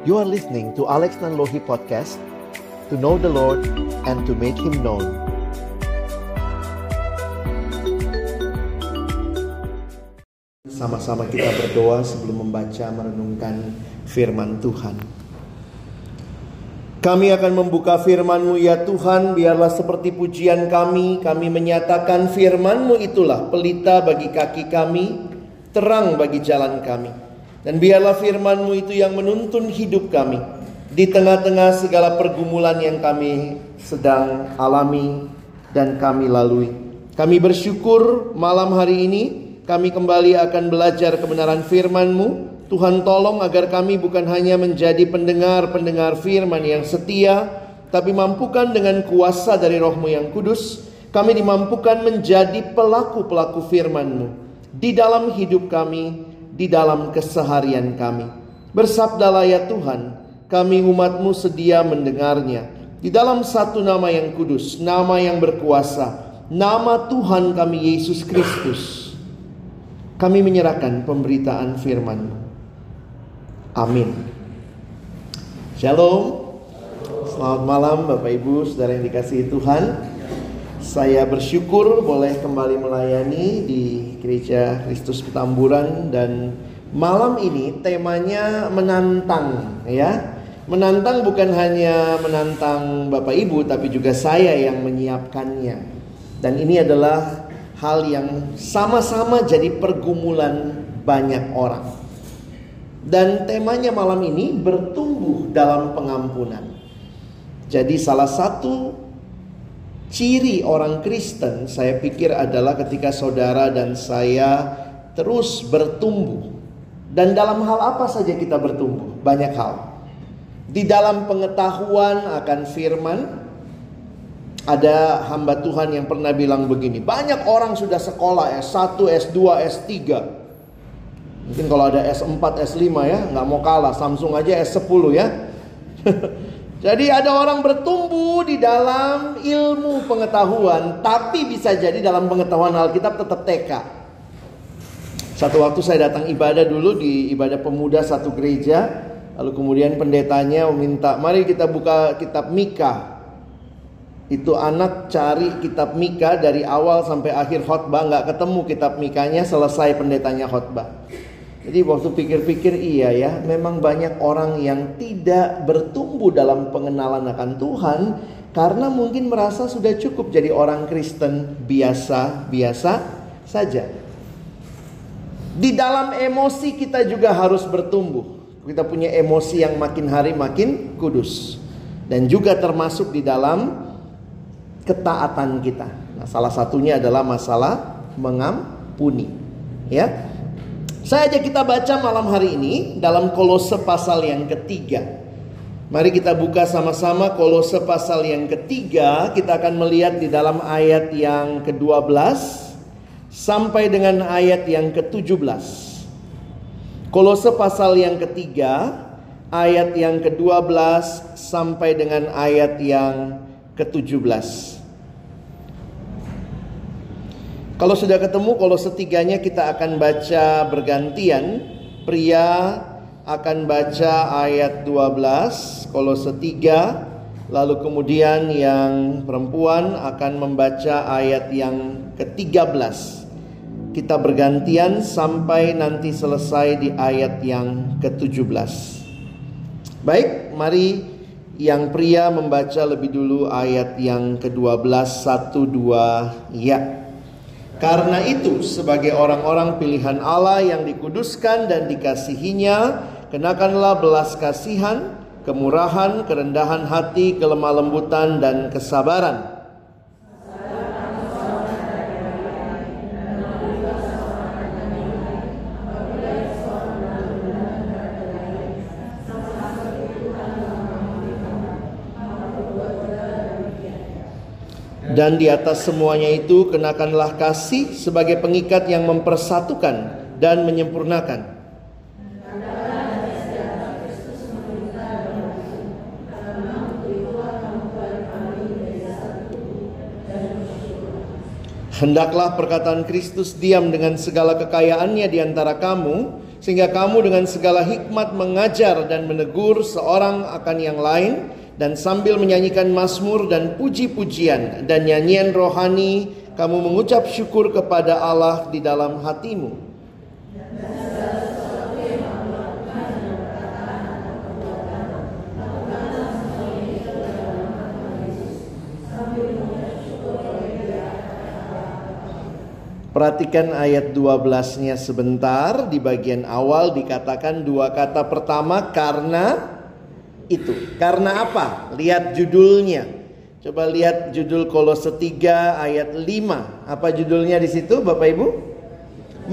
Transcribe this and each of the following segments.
You are listening to Alex Nanlohi Podcast To know the Lord and to make Him known. Sama-sama kita berdoa sebelum membaca merenungkan firman Tuhan. Kami akan membuka firman-Mu ya Tuhan, biarlah seperti pujian kami, kami menyatakan firman-Mu itulah pelita bagi kaki kami, terang bagi jalan kami. Dan biarlah firman-Mu itu yang menuntun hidup kami di tengah-tengah segala pergumulan yang kami sedang alami dan kami lalui. Kami bersyukur malam hari ini kami kembali akan belajar kebenaran firman-Mu Tuhan tolong agar kami bukan hanya menjadi pendengar-pendengar firman yang setia, tapi mampukan dengan kuasa dari rohmu yang kudus, kami dimampukan menjadi pelaku-pelaku firman-Mu di dalam hidup kami, di dalam keseharian kami. Bersabdalah ya Tuhan, kami umat-Mu sedia mendengarnya. Di dalam satu nama yang kudus, nama yang berkuasa, nama Tuhan kami Yesus Kristus. Kami menyerahkan pemberitaan firman-Mu. Amin. Shalom. Selamat malam Bapak Ibu, Saudara yang dikasihi Tuhan. Saya bersyukur boleh kembali melayani di Gereja Kristus Petamburan dan malam ini temanya menantang ya. Menantang bukan hanya menantang Bapak Ibu tapi juga saya yang menyiapkannya. Dan ini adalah hal yang sama-sama jadi pergumulan banyak orang. Dan temanya malam ini bertumbuh dalam pengampunan. Jadi salah satu ciri orang Kristen saya pikir adalah ketika saudara dan saya terus bertumbuh. Dan dalam hal apa saja kita bertumbuh? Banyak hal. Di dalam pengetahuan akan firman, ada hamba Tuhan yang pernah bilang begini, banyak orang sudah sekolah S1, S2, S3, Mungkin kalau ada S4, S5 ya, nggak mau kalah. Samsung aja S10 ya. jadi ada orang bertumbuh di dalam ilmu pengetahuan, tapi bisa jadi dalam pengetahuan Alkitab tetap TK. Satu waktu saya datang ibadah dulu di ibadah pemuda satu gereja, lalu kemudian pendetanya meminta, mari kita buka kitab Mika. Itu anak cari kitab Mika dari awal sampai akhir khotbah nggak ketemu kitab Mikanya selesai pendetanya khotbah. Jadi waktu pikir-pikir iya ya, memang banyak orang yang tidak bertumbuh dalam pengenalan akan Tuhan karena mungkin merasa sudah cukup jadi orang Kristen biasa-biasa saja. Di dalam emosi kita juga harus bertumbuh. Kita punya emosi yang makin hari makin kudus. Dan juga termasuk di dalam ketaatan kita. Nah, salah satunya adalah masalah mengampuni. Ya, saya ajak kita baca malam hari ini dalam Kolose pasal yang ketiga. Mari kita buka sama-sama Kolose pasal yang ketiga. Kita akan melihat di dalam ayat yang ke-12 sampai dengan ayat yang ke-17. Kolose pasal yang ketiga, ayat yang ke-12 sampai dengan ayat yang ke-17. Kalau sudah ketemu, kalau setiganya kita akan baca bergantian. Pria akan baca ayat 12, kalau setiga, lalu kemudian yang perempuan akan membaca ayat yang ke-13. Kita bergantian sampai nanti selesai di ayat yang ke-17. Baik, mari yang pria membaca lebih dulu ayat yang ke-12 1 2 ya. Karena itu sebagai orang-orang pilihan Allah yang dikuduskan dan dikasihinya, kenakanlah belas kasihan, kemurahan, kerendahan hati, kelemah lembutan dan kesabaran Dan di atas semuanya itu kenakanlah kasih sebagai pengikat yang mempersatukan dan menyempurnakan. Hendaklah perkataan Kristus diam dengan segala kekayaannya di antara kamu sehingga kamu dengan segala hikmat mengajar dan menegur seorang akan yang lain dan sambil menyanyikan mazmur dan puji-pujian dan nyanyian rohani kamu mengucap syukur kepada Allah di dalam hatimu. Perhatikan ayat 12-nya sebentar. Di bagian awal dikatakan dua kata pertama karena itu. Karena apa? Lihat judulnya. Coba lihat judul Kolose 3 ayat 5. Apa judulnya di situ Bapak Ibu?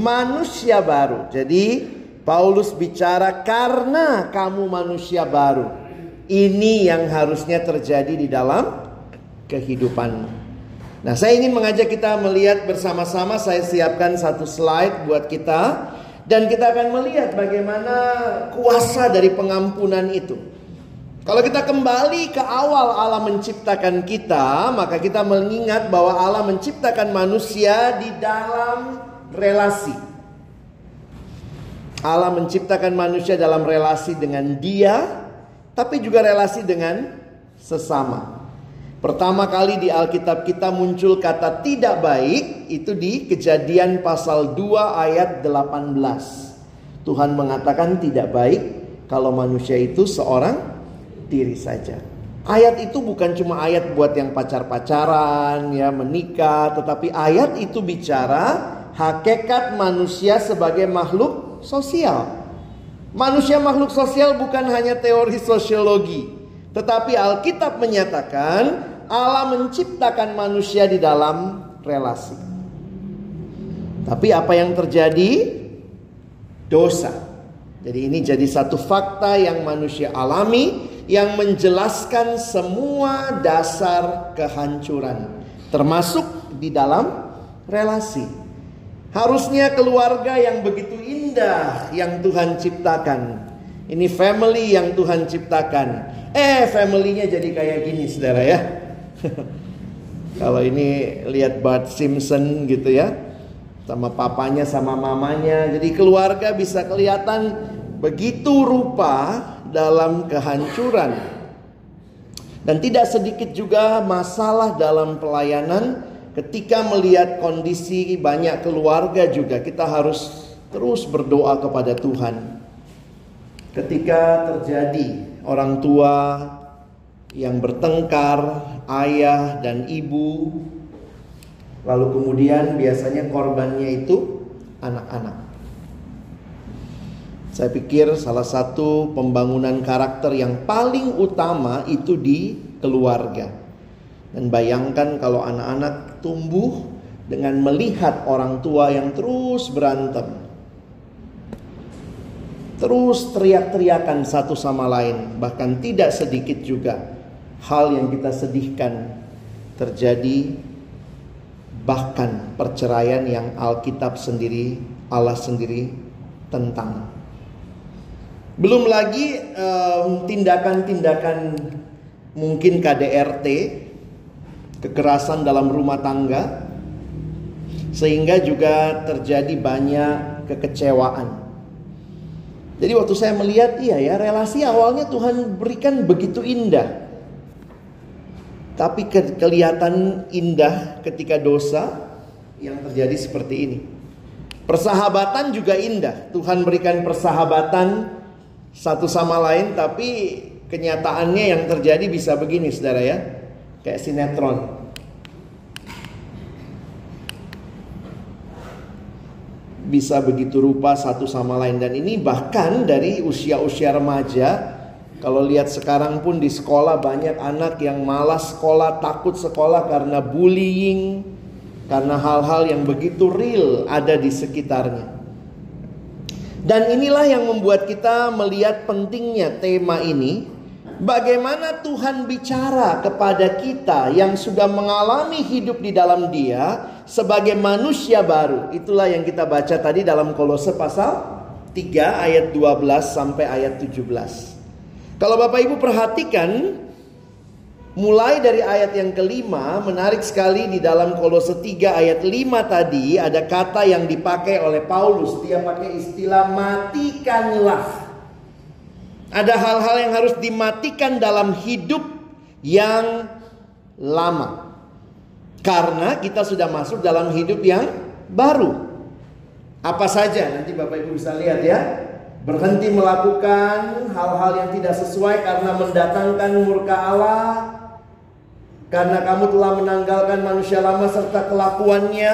Manusia baru. Jadi Paulus bicara karena kamu manusia baru. Ini yang harusnya terjadi di dalam kehidupanmu. Nah, saya ingin mengajak kita melihat bersama-sama. Saya siapkan satu slide buat kita, dan kita akan melihat bagaimana kuasa dari pengampunan itu. Kalau kita kembali ke awal Allah menciptakan kita, maka kita mengingat bahwa Allah menciptakan manusia di dalam relasi. Allah menciptakan manusia dalam relasi dengan Dia, tapi juga relasi dengan sesama. Pertama kali di Alkitab kita muncul kata tidak baik itu di Kejadian pasal 2 ayat 18. Tuhan mengatakan tidak baik kalau manusia itu seorang diri saja. Ayat itu bukan cuma ayat buat yang pacar-pacaran, ya menikah, tetapi ayat itu bicara hakikat manusia sebagai makhluk sosial. Manusia makhluk sosial bukan hanya teori sosiologi, tetapi Alkitab menyatakan Allah menciptakan manusia di dalam relasi. Tapi apa yang terjadi? Dosa. Jadi ini jadi satu fakta yang manusia alami yang menjelaskan semua dasar kehancuran termasuk di dalam relasi. Harusnya keluarga yang begitu indah yang Tuhan ciptakan. Ini family yang Tuhan ciptakan Eh familynya jadi kayak gini saudara ya. Kalau ini lihat Bart Simpson gitu ya. Sama papanya sama mamanya. Jadi keluarga bisa kelihatan begitu rupa dalam kehancuran. Dan tidak sedikit juga masalah dalam pelayanan ketika melihat kondisi banyak keluarga juga kita harus terus berdoa kepada Tuhan. Ketika terjadi orang tua yang bertengkar, ayah dan ibu. Lalu kemudian biasanya korbannya itu anak-anak. Saya pikir salah satu pembangunan karakter yang paling utama itu di keluarga. Dan bayangkan kalau anak-anak tumbuh dengan melihat orang tua yang terus berantem, terus teriak-teriakan satu sama lain, bahkan tidak sedikit juga hal yang kita sedihkan terjadi bahkan perceraian yang Alkitab sendiri Allah sendiri tentang. Belum lagi tindakan-tindakan mungkin KDRT, kekerasan dalam rumah tangga sehingga juga terjadi banyak kekecewaan jadi waktu saya melihat iya ya relasi awalnya Tuhan berikan begitu indah. Tapi ke kelihatan indah ketika dosa yang terjadi seperti ini. Persahabatan juga indah. Tuhan berikan persahabatan satu sama lain tapi kenyataannya yang terjadi bisa begini Saudara ya. Kayak sinetron. bisa begitu rupa satu sama lain dan ini bahkan dari usia-usia remaja kalau lihat sekarang pun di sekolah banyak anak yang malas sekolah, takut sekolah karena bullying, karena hal-hal yang begitu real ada di sekitarnya. Dan inilah yang membuat kita melihat pentingnya tema ini Bagaimana Tuhan bicara kepada kita yang sudah mengalami hidup di dalam Dia sebagai manusia baru. Itulah yang kita baca tadi dalam Kolose pasal 3 ayat 12 sampai ayat 17. Kalau Bapak Ibu perhatikan Mulai dari ayat yang kelima, menarik sekali di dalam kolose 3 ayat 5 tadi ada kata yang dipakai oleh Paulus. Dia pakai istilah matikanlah. Ada hal-hal yang harus dimatikan dalam hidup yang lama. Karena kita sudah masuk dalam hidup yang baru. Apa saja nanti Bapak Ibu bisa lihat ya. Berhenti melakukan hal-hal yang tidak sesuai karena mendatangkan murka Allah, karena kamu telah menanggalkan manusia lama serta kelakuannya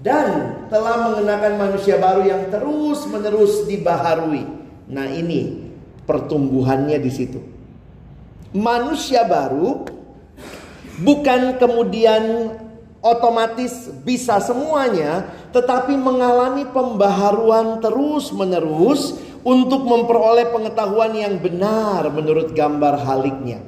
dan telah mengenakan manusia baru yang terus-menerus dibaharui. Nah, ini pertumbuhannya di situ. Manusia baru bukan kemudian otomatis bisa semuanya, tetapi mengalami pembaharuan terus-menerus untuk memperoleh pengetahuan yang benar menurut gambar haliknya.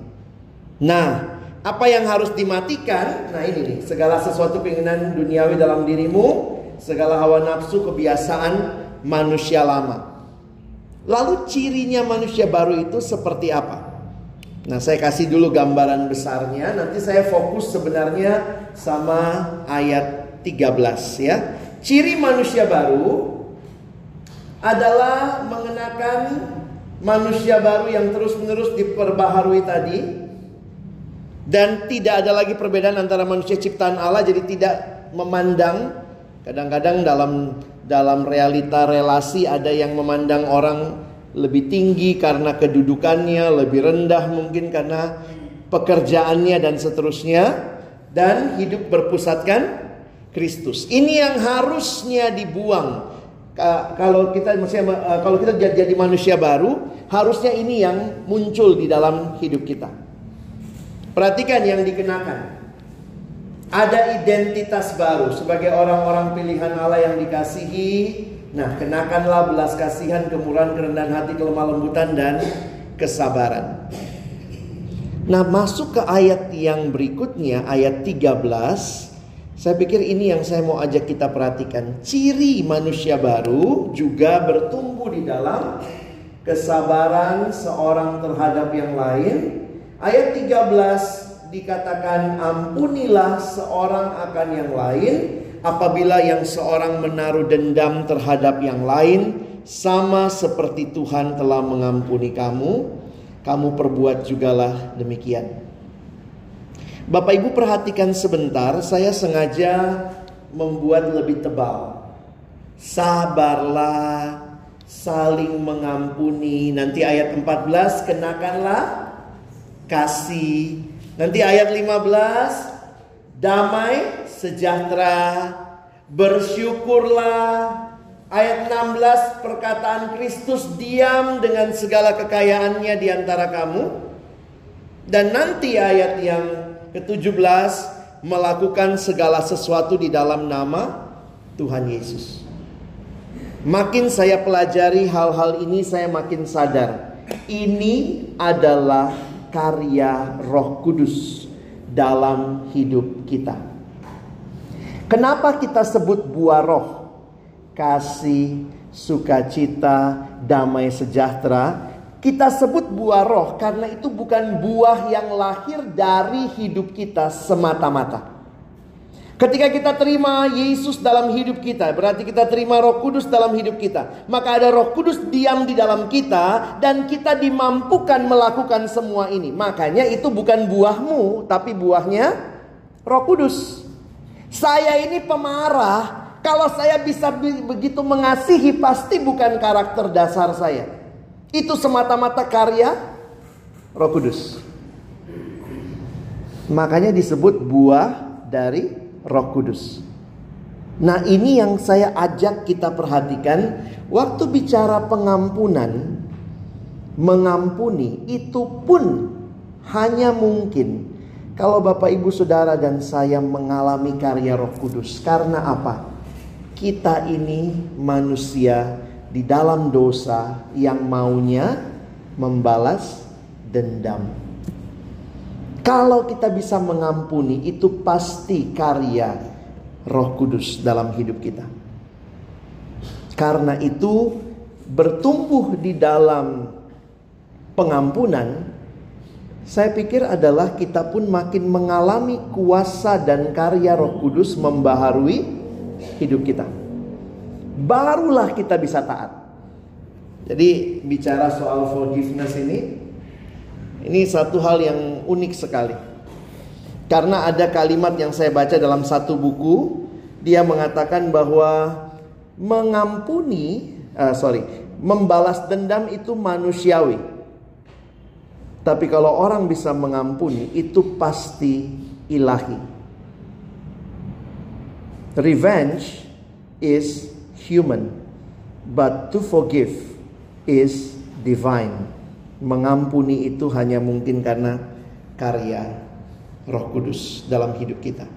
Nah, apa yang harus dimatikan? Nah ini nih, segala sesuatu keinginan duniawi dalam dirimu, segala hawa nafsu, kebiasaan manusia lama. Lalu cirinya manusia baru itu seperti apa? Nah saya kasih dulu gambaran besarnya, nanti saya fokus sebenarnya sama ayat 13 ya. Ciri manusia baru adalah mengenakan manusia baru yang terus-menerus diperbaharui tadi dan tidak ada lagi perbedaan antara manusia ciptaan Allah jadi tidak memandang kadang-kadang dalam dalam realita relasi ada yang memandang orang lebih tinggi karena kedudukannya, lebih rendah mungkin karena pekerjaannya dan seterusnya dan hidup berpusatkan Kristus. Ini yang harusnya dibuang. Kalau kita maksudnya kalau kita jadi manusia baru, harusnya ini yang muncul di dalam hidup kita. Perhatikan yang dikenakan. Ada identitas baru sebagai orang-orang pilihan Allah yang dikasihi. Nah, kenakanlah belas kasihan, kemurahan, kerendahan hati, kelemah lembutan dan kesabaran. Nah, masuk ke ayat yang berikutnya, ayat 13. Saya pikir ini yang saya mau ajak kita perhatikan. Ciri manusia baru juga bertumbuh di dalam kesabaran seorang terhadap yang lain, Ayat 13 dikatakan ampunilah seorang akan yang lain apabila yang seorang menaruh dendam terhadap yang lain sama seperti Tuhan telah mengampuni kamu. Kamu perbuat jugalah demikian. Bapak Ibu perhatikan sebentar saya sengaja membuat lebih tebal. Sabarlah saling mengampuni. Nanti ayat 14 kenakanlah kasih. Nanti ayat 15, damai, sejahtera, bersyukurlah. Ayat 16 perkataan Kristus diam dengan segala kekayaannya di antara kamu. Dan nanti ayat yang ke-17 melakukan segala sesuatu di dalam nama Tuhan Yesus. Makin saya pelajari hal-hal ini saya makin sadar ini adalah karya Roh Kudus dalam hidup kita. Kenapa kita sebut buah roh? Kasih, sukacita, damai sejahtera. Kita sebut buah roh karena itu bukan buah yang lahir dari hidup kita semata-mata. Ketika kita terima Yesus dalam hidup kita, berarti kita terima Roh Kudus dalam hidup kita. Maka ada Roh Kudus diam di dalam kita dan kita dimampukan melakukan semua ini. Makanya itu bukan buahmu, tapi buahnya Roh Kudus. Saya ini pemarah. Kalau saya bisa begitu mengasihi pasti bukan karakter dasar saya. Itu semata-mata karya Roh Kudus. Makanya disebut buah dari Roh Kudus. Nah, ini yang saya ajak kita perhatikan waktu bicara pengampunan, mengampuni itu pun hanya mungkin kalau Bapak Ibu Saudara dan saya mengalami karya Roh Kudus. Karena apa? Kita ini manusia di dalam dosa yang maunya membalas dendam. Kalau kita bisa mengampuni, itu pasti karya Roh Kudus dalam hidup kita. Karena itu, bertumbuh di dalam pengampunan, saya pikir adalah kita pun makin mengalami kuasa dan karya Roh Kudus membaharui hidup kita. Barulah kita bisa taat. Jadi bicara soal forgiveness ini ini satu hal yang unik sekali. Karena ada kalimat yang saya baca dalam satu buku, dia mengatakan bahwa mengampuni, uh, sorry, membalas dendam itu manusiawi. Tapi kalau orang bisa mengampuni, itu pasti ilahi. Revenge is human, but to forgive is divine. Mengampuni itu hanya mungkin karena karya Roh Kudus dalam hidup kita.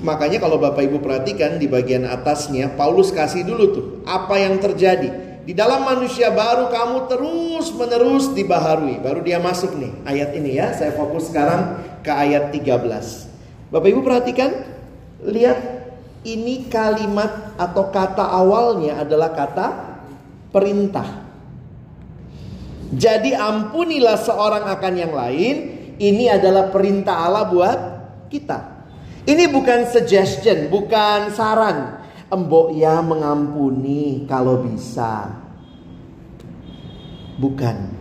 Makanya kalau Bapak Ibu perhatikan di bagian atasnya Paulus kasih dulu tuh apa yang terjadi. Di dalam manusia baru kamu terus menerus dibaharui. Baru dia masuk nih ayat ini ya. Saya fokus sekarang ke ayat 13. Bapak Ibu perhatikan, lihat ini kalimat atau kata awalnya adalah kata perintah. Jadi ampunilah seorang akan yang lain ini adalah perintah Allah buat kita. Ini bukan suggestion, bukan saran. Embok ya mengampuni kalau bisa. Bukan.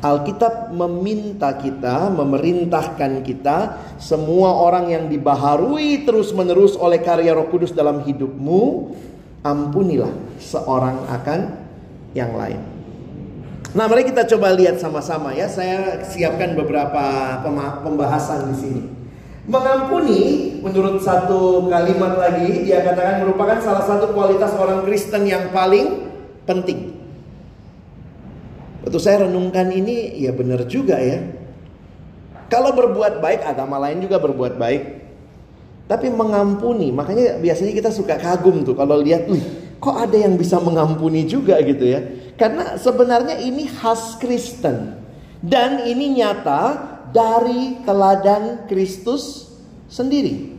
Alkitab meminta kita, memerintahkan kita, semua orang yang dibaharui terus-menerus oleh karya Roh Kudus dalam hidupmu, ampunilah seorang akan yang lain. Nah, mari kita coba lihat sama-sama ya. Saya siapkan beberapa pembahasan di sini. Mengampuni menurut satu kalimat lagi dia katakan merupakan salah satu kualitas orang Kristen yang paling penting. Betul saya renungkan ini ya benar juga ya. Kalau berbuat baik agama lain juga berbuat baik. Tapi mengampuni, makanya biasanya kita suka kagum tuh kalau lihat, kok ada yang bisa mengampuni juga gitu ya. Karena sebenarnya ini khas Kristen. Dan ini nyata dari teladan Kristus sendiri.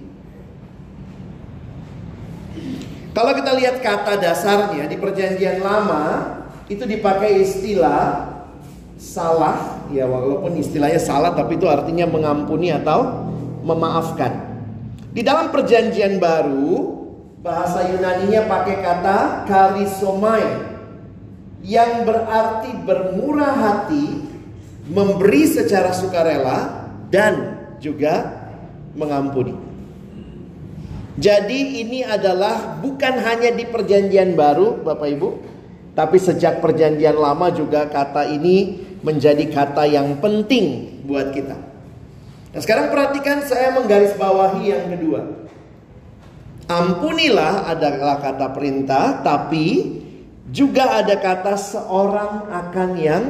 Kalau kita lihat kata dasarnya di perjanjian lama itu dipakai istilah salah ya walaupun istilahnya salah tapi itu artinya mengampuni atau memaafkan. Di dalam perjanjian baru bahasa Yunaninya pakai kata karisomai yang berarti bermurah hati, memberi secara sukarela dan juga mengampuni. Jadi ini adalah bukan hanya di perjanjian baru Bapak Ibu, tapi sejak perjanjian lama juga kata ini menjadi kata yang penting buat kita. Nah sekarang perhatikan saya menggarisbawahi yang kedua. Ampunilah adalah kata perintah, tapi juga ada kata seorang akan yang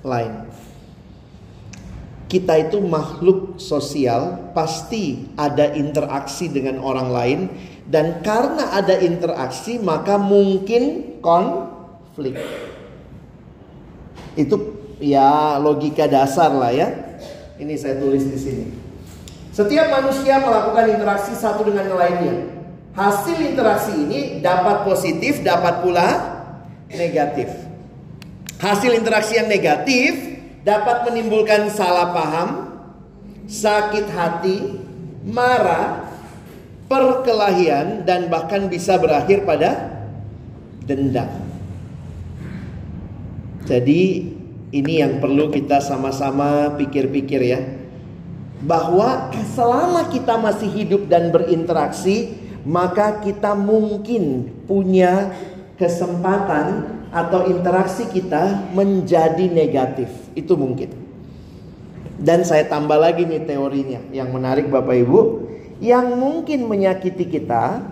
lain. Kita itu makhluk sosial, pasti ada interaksi dengan orang lain dan karena ada interaksi maka mungkin konflik. Itu ya logika dasar lah ya. Ini saya tulis di sini. Setiap manusia melakukan interaksi satu dengan lainnya. Hasil interaksi ini dapat positif, dapat pula negatif. Hasil interaksi yang negatif dapat menimbulkan salah paham, sakit hati, marah, perkelahian dan bahkan bisa berakhir pada dendam. Jadi ini yang perlu kita sama-sama pikir-pikir ya. Bahwa selama kita masih hidup dan berinteraksi, maka kita mungkin punya kesempatan atau interaksi kita menjadi negatif. Itu mungkin. Dan saya tambah lagi nih teorinya yang menarik Bapak Ibu. Yang mungkin menyakiti kita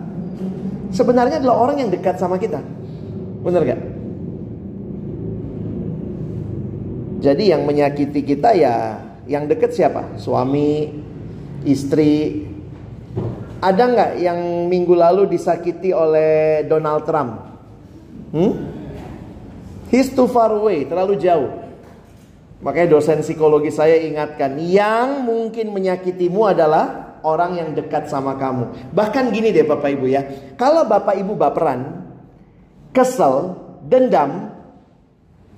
sebenarnya adalah orang yang dekat sama kita. Benar gak? Jadi yang menyakiti kita ya yang dekat siapa? Suami, istri. Ada nggak yang minggu lalu disakiti oleh Donald Trump? Hmm? He's too far away, terlalu jauh. Makanya dosen psikologi saya ingatkan, yang mungkin menyakitimu adalah orang yang dekat sama kamu. Bahkan gini deh Bapak Ibu ya, kalau Bapak Ibu baperan, kesel, dendam,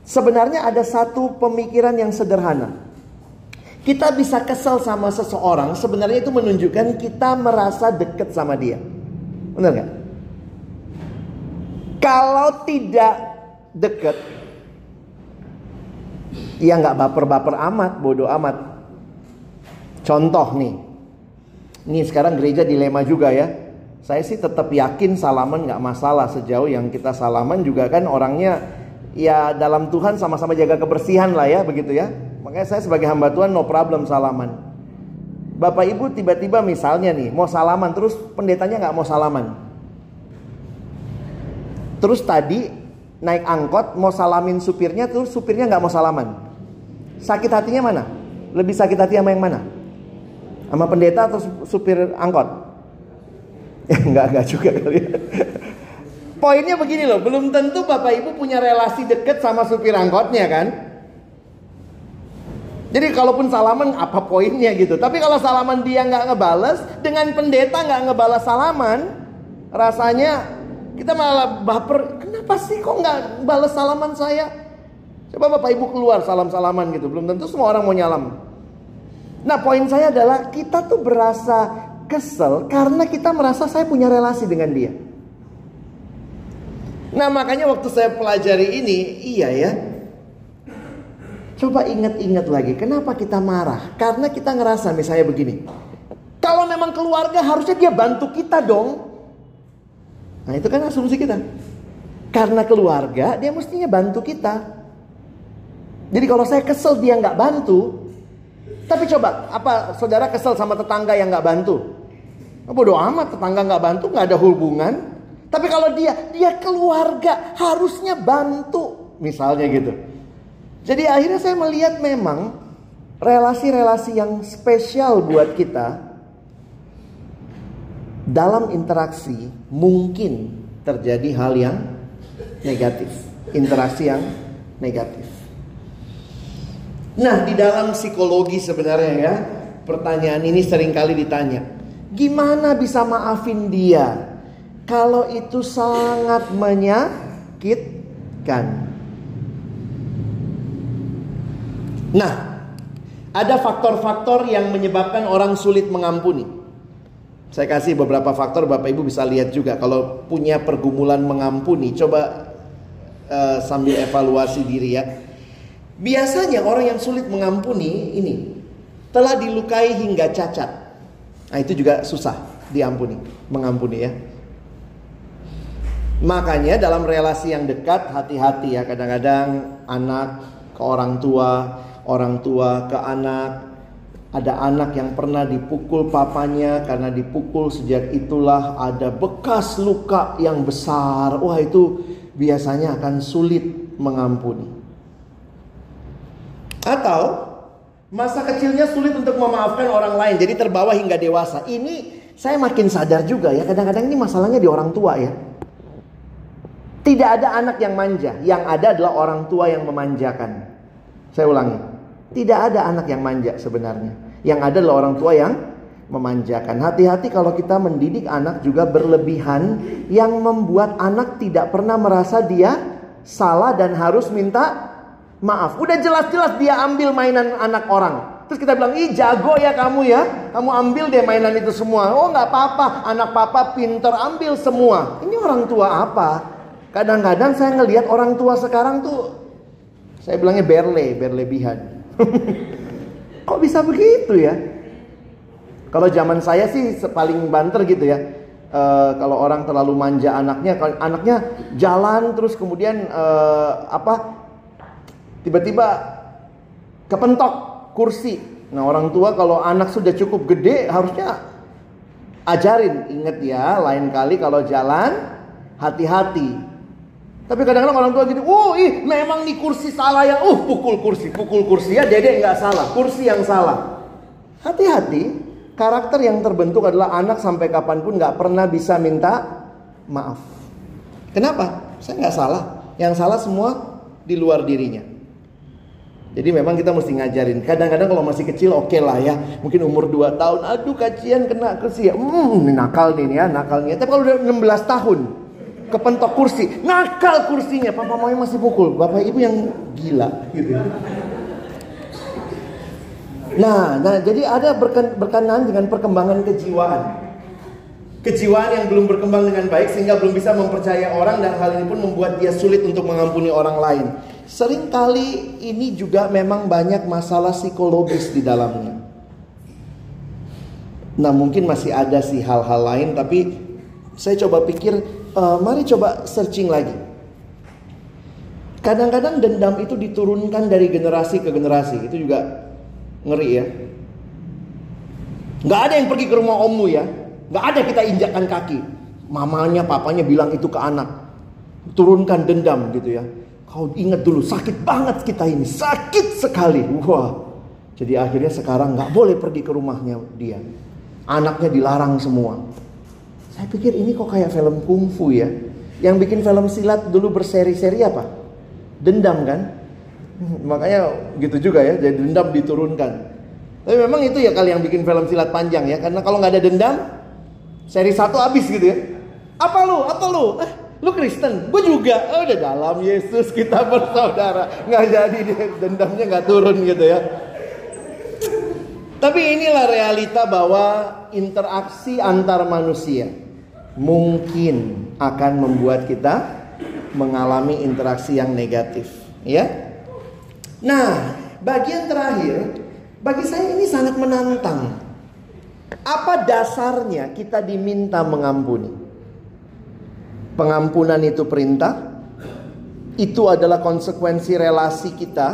sebenarnya ada satu pemikiran yang sederhana. Kita bisa kesel sama seseorang, sebenarnya itu menunjukkan kita merasa dekat sama dia. Benar nggak? Kalau tidak dekat, ya nggak baper-baper amat, bodoh amat. Contoh nih, ini sekarang gereja dilema juga ya. Saya sih tetap yakin salaman nggak masalah sejauh yang kita salaman juga kan orangnya ya dalam Tuhan sama-sama jaga kebersihan lah ya begitu ya. Makanya saya sebagai hamba Tuhan no problem salaman. Bapak Ibu tiba-tiba misalnya nih mau salaman terus pendetanya nggak mau salaman. Terus tadi naik angkot mau salamin supirnya terus supirnya nggak mau salaman. Sakit hatinya mana? Lebih sakit hati sama yang mana? Sama pendeta atau supir angkot? Ya enggak enggak juga kali ya. Poinnya begini loh, belum tentu Bapak Ibu punya relasi deket sama supir angkotnya kan? Jadi kalaupun salaman apa poinnya gitu. Tapi kalau salaman dia nggak ngebales, dengan pendeta nggak ngebalas salaman, rasanya kita malah baper. Kenapa sih kok nggak balas salaman saya? Coba bapak ibu keluar salam salaman gitu. Belum tentu semua orang mau nyalam. Nah poin saya adalah kita tuh berasa kesel karena kita merasa saya punya relasi dengan dia. Nah makanya waktu saya pelajari ini, iya ya, Coba ingat-ingat lagi, kenapa kita marah? Karena kita ngerasa misalnya begini. Kalau memang keluarga harusnya dia bantu kita dong. Nah itu kan asumsi kita. Karena keluarga dia mestinya bantu kita. Jadi kalau saya kesel dia nggak bantu. Tapi coba, apa saudara kesel sama tetangga yang nggak bantu? Bodoh amat tetangga nggak bantu nggak ada hubungan. Tapi kalau dia, dia keluarga harusnya bantu. Misalnya gitu. Jadi akhirnya saya melihat memang relasi-relasi yang spesial buat kita dalam interaksi mungkin terjadi hal yang negatif, interaksi yang negatif. Nah, di dalam psikologi sebenarnya ya, pertanyaan ini sering kali ditanya. Gimana bisa maafin dia kalau itu sangat menyakitkan? Nah, ada faktor-faktor yang menyebabkan orang sulit mengampuni. Saya kasih beberapa faktor, Bapak Ibu bisa lihat juga. Kalau punya pergumulan mengampuni, coba uh, sambil evaluasi diri ya. Biasanya orang yang sulit mengampuni ini telah dilukai hingga cacat. Nah itu juga susah diampuni, mengampuni ya. Makanya dalam relasi yang dekat hati-hati ya kadang-kadang anak ke orang tua orang tua ke anak. Ada anak yang pernah dipukul papanya karena dipukul sejak itulah ada bekas luka yang besar. Wah itu biasanya akan sulit mengampuni. Atau masa kecilnya sulit untuk memaafkan orang lain jadi terbawa hingga dewasa. Ini saya makin sadar juga ya kadang-kadang ini masalahnya di orang tua ya. Tidak ada anak yang manja, yang ada adalah orang tua yang memanjakan. Saya ulangi. Tidak ada anak yang manja sebenarnya. Yang ada adalah orang tua yang memanjakan. Hati-hati kalau kita mendidik anak juga berlebihan yang membuat anak tidak pernah merasa dia salah dan harus minta maaf. Udah jelas-jelas dia ambil mainan anak orang. Terus kita bilang, ih jago ya kamu ya. Kamu ambil deh mainan itu semua. Oh nggak apa-apa, anak papa pinter ambil semua. Ini orang tua apa? Kadang-kadang saya ngelihat orang tua sekarang tuh, saya bilangnya berle, berlebihan. Kok bisa begitu ya? Kalau zaman saya sih paling banter gitu ya. E, kalau orang terlalu manja anaknya, kalau anaknya jalan terus kemudian e, apa? Tiba-tiba kepentok kursi. Nah orang tua kalau anak sudah cukup gede harusnya ajarin. Ingat ya, lain kali kalau jalan hati-hati. Tapi kadang-kadang orang tua gitu, oh ih memang nih kursi salah ya, uh pukul kursi, pukul kursi ya, dede nggak salah, kursi yang salah. Hati-hati, karakter yang terbentuk adalah anak sampai kapan pun nggak pernah bisa minta maaf. Kenapa? Saya nggak salah, yang salah semua di luar dirinya. Jadi memang kita mesti ngajarin. Kadang-kadang kalau masih kecil oke okay lah ya. Mungkin umur 2 tahun, aduh kacian kena kursi ya. Hmm, nakal nih ya, nakalnya. Tapi kalau udah 16 tahun, kepentok kursi, nakal kursinya, papa mama masih pukul, bapak ibu yang gila gitu. Nah, nah jadi ada berken, dengan perkembangan kejiwaan. Kejiwaan yang belum berkembang dengan baik sehingga belum bisa mempercayai orang dan hal ini pun membuat dia sulit untuk mengampuni orang lain. Seringkali ini juga memang banyak masalah psikologis di dalamnya. Nah mungkin masih ada sih hal-hal lain tapi saya coba pikir uh, mari coba searching lagi. Kadang-kadang dendam itu diturunkan dari generasi ke generasi. Itu juga ngeri ya. Gak ada yang pergi ke rumah ommu ya. Gak ada kita injakkan kaki. Mamanya, papanya bilang itu ke anak. Turunkan dendam gitu ya. Kau ingat dulu sakit banget kita ini. Sakit sekali. Wah. Jadi akhirnya sekarang gak boleh pergi ke rumahnya dia. Anaknya dilarang semua. Saya pikir ini kok kayak film kungfu ya. Yang bikin film silat dulu berseri-seri apa? Dendam kan? Makanya gitu juga ya, jadi dendam diturunkan. Tapi memang itu ya kali yang bikin film silat panjang ya, karena kalau nggak ada dendam, seri satu habis gitu ya. Apa lu? Apa lu? Eh, lu Kristen? Gue juga. Oh, udah dalam Yesus kita bersaudara. Nggak jadi deh, dendamnya nggak turun gitu ya. Tapi inilah realita bahwa interaksi antar manusia mungkin akan membuat kita mengalami interaksi yang negatif, ya. Nah, bagian terakhir bagi saya ini sangat menantang. Apa dasarnya kita diminta mengampuni? Pengampunan itu perintah. Itu adalah konsekuensi relasi kita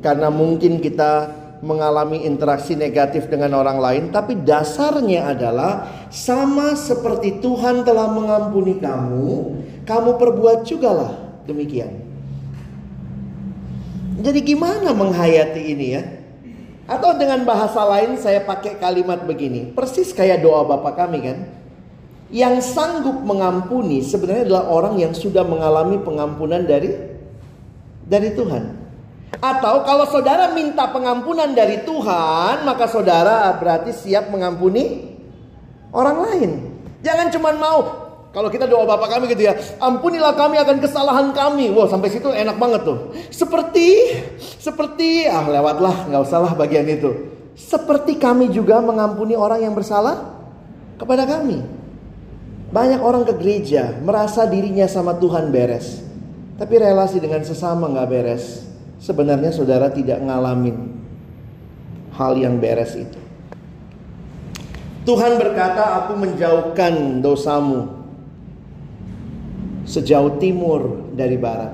karena mungkin kita mengalami interaksi negatif dengan orang lain, tapi dasarnya adalah sama seperti Tuhan telah mengampuni kamu, kamu perbuat juga lah demikian. Jadi gimana menghayati ini ya? Atau dengan bahasa lain saya pakai kalimat begini, persis kayak doa Bapak kami kan? Yang sanggup mengampuni sebenarnya adalah orang yang sudah mengalami pengampunan dari dari Tuhan. Atau kalau saudara minta pengampunan dari Tuhan, maka saudara berarti siap mengampuni orang lain. Jangan cuma mau kalau kita doa Bapak kami gitu ya, ampunilah kami akan kesalahan kami. Wow, sampai situ enak banget tuh. Seperti, seperti, ah lewatlah, nggak usahlah bagian itu. Seperti kami juga mengampuni orang yang bersalah kepada kami. Banyak orang ke gereja merasa dirinya sama Tuhan beres, tapi relasi dengan sesama nggak beres sebenarnya saudara tidak ngalamin hal yang beres itu. Tuhan berkata, "Aku menjauhkan dosamu sejauh timur dari barat.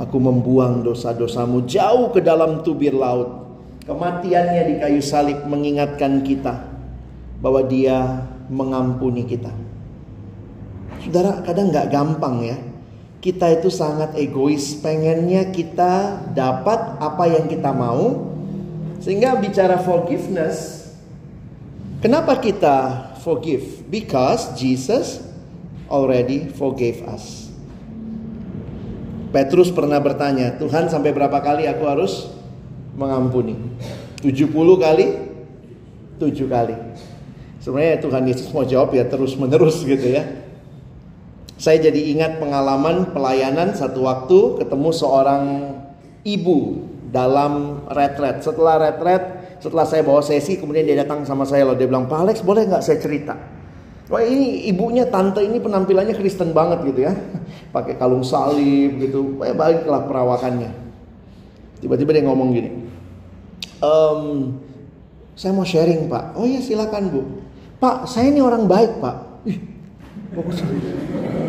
Aku membuang dosa-dosamu jauh ke dalam tubir laut." Kematiannya di kayu salib mengingatkan kita bahwa Dia mengampuni kita. Saudara, kadang nggak gampang ya kita itu sangat egois, pengennya kita dapat apa yang kita mau. Sehingga bicara forgiveness, kenapa kita forgive? Because Jesus already forgave us. Petrus pernah bertanya, Tuhan sampai berapa kali aku harus mengampuni? 70 kali? 7 kali. Sebenarnya Tuhan Yesus mau jawab ya terus menerus gitu ya. Saya jadi ingat pengalaman pelayanan satu waktu ketemu seorang ibu dalam retret. Setelah retret, setelah saya bawa sesi, kemudian dia datang sama saya loh. Dia bilang, Pak Alex boleh nggak saya cerita? Wah ini ibunya tante ini penampilannya Kristen banget gitu ya. Pakai kalung salib gitu. Kayak baiklah perawakannya. Tiba-tiba dia ngomong gini. Ehm, saya mau sharing pak. Oh iya silakan bu. Pak saya ini orang baik pak. Ih,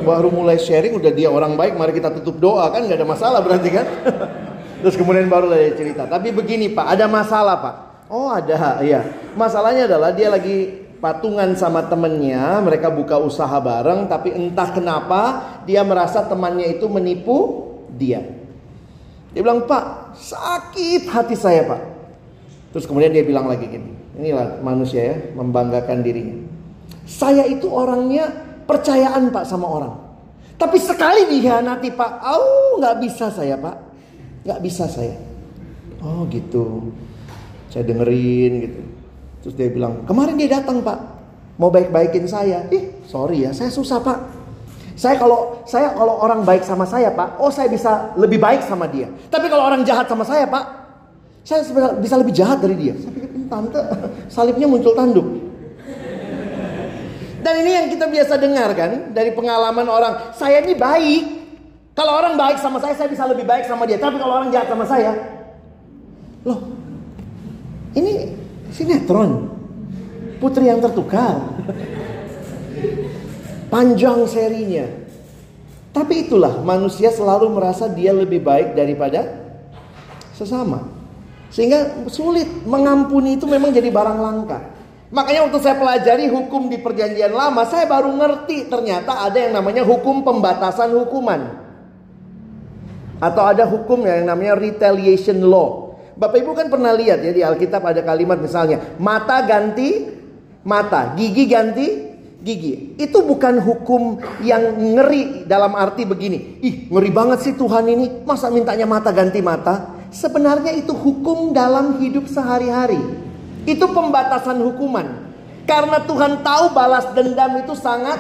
baru mulai sharing udah dia orang baik mari kita tutup doa. Kan nggak ada masalah berarti kan? Terus kemudian baru dia cerita. Tapi begini pak ada masalah pak. Oh ada iya. Masalahnya adalah dia lagi patungan sama temennya mereka buka usaha bareng tapi entah kenapa dia merasa temannya itu menipu dia. Dia bilang pak sakit hati saya pak. Terus kemudian dia bilang lagi gini inilah manusia ya membanggakan dirinya. Saya itu orangnya percayaan pak sama orang. Tapi sekali dihianati pak, oh nggak bisa saya pak, nggak bisa saya. Oh gitu, saya dengerin gitu. Terus dia bilang, kemarin dia datang pak, mau baik-baikin saya. Ih sorry ya, saya susah pak. Saya kalau saya kalau orang baik sama saya pak, oh saya bisa lebih baik sama dia. Tapi kalau orang jahat sama saya pak, Saya bisa lebih jahat dari dia. Saya pikir ini tante salibnya muncul tanduk. Dan ini yang kita biasa dengar kan dari pengalaman orang. Saya ini baik. Kalau orang baik sama saya, saya bisa lebih baik sama dia. Tapi kalau orang jahat sama saya, loh, ini sinetron. Putri yang tertukar. Panjang serinya. Tapi itulah manusia selalu merasa dia lebih baik daripada sesama. Sehingga sulit mengampuni itu memang jadi barang langka. Makanya waktu saya pelajari hukum di perjanjian lama, saya baru ngerti ternyata ada yang namanya hukum pembatasan hukuman. Atau ada hukum yang namanya retaliation law. Bapak Ibu kan pernah lihat ya di Alkitab ada kalimat misalnya, mata ganti mata, gigi ganti gigi. Itu bukan hukum yang ngeri dalam arti begini. Ih, ngeri banget sih Tuhan ini, masa mintanya mata ganti mata? Sebenarnya itu hukum dalam hidup sehari-hari. Itu pembatasan hukuman. Karena Tuhan tahu balas dendam itu sangat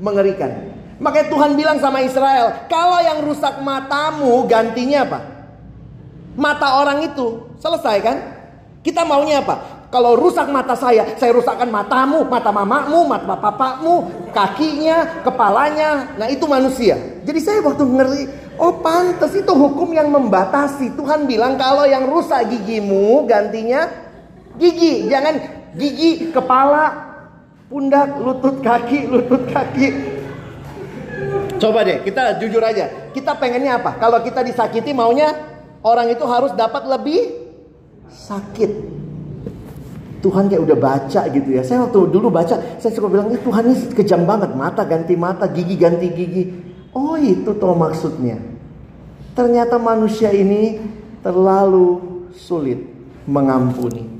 mengerikan. Makanya Tuhan bilang sama Israel, kalau yang rusak matamu gantinya apa? Mata orang itu. Selesai kan? Kita maunya apa? Kalau rusak mata saya, saya rusakkan matamu, mata mamamu, mata bapakmu, kakinya, kepalanya. Nah itu manusia. Jadi saya waktu ngeri, oh pantas itu hukum yang membatasi. Tuhan bilang kalau yang rusak gigimu gantinya Gigi, jangan gigi, kepala, pundak, lutut kaki, lutut kaki. Coba deh, kita jujur aja. Kita pengennya apa? Kalau kita disakiti maunya orang itu harus dapat lebih sakit. Tuhan kayak udah baca gitu ya. Saya waktu dulu baca, saya suka bilang, ini Tuhan ini kejam banget. Mata ganti mata, gigi ganti gigi. Oh itu toh maksudnya. Ternyata manusia ini terlalu sulit mengampuni.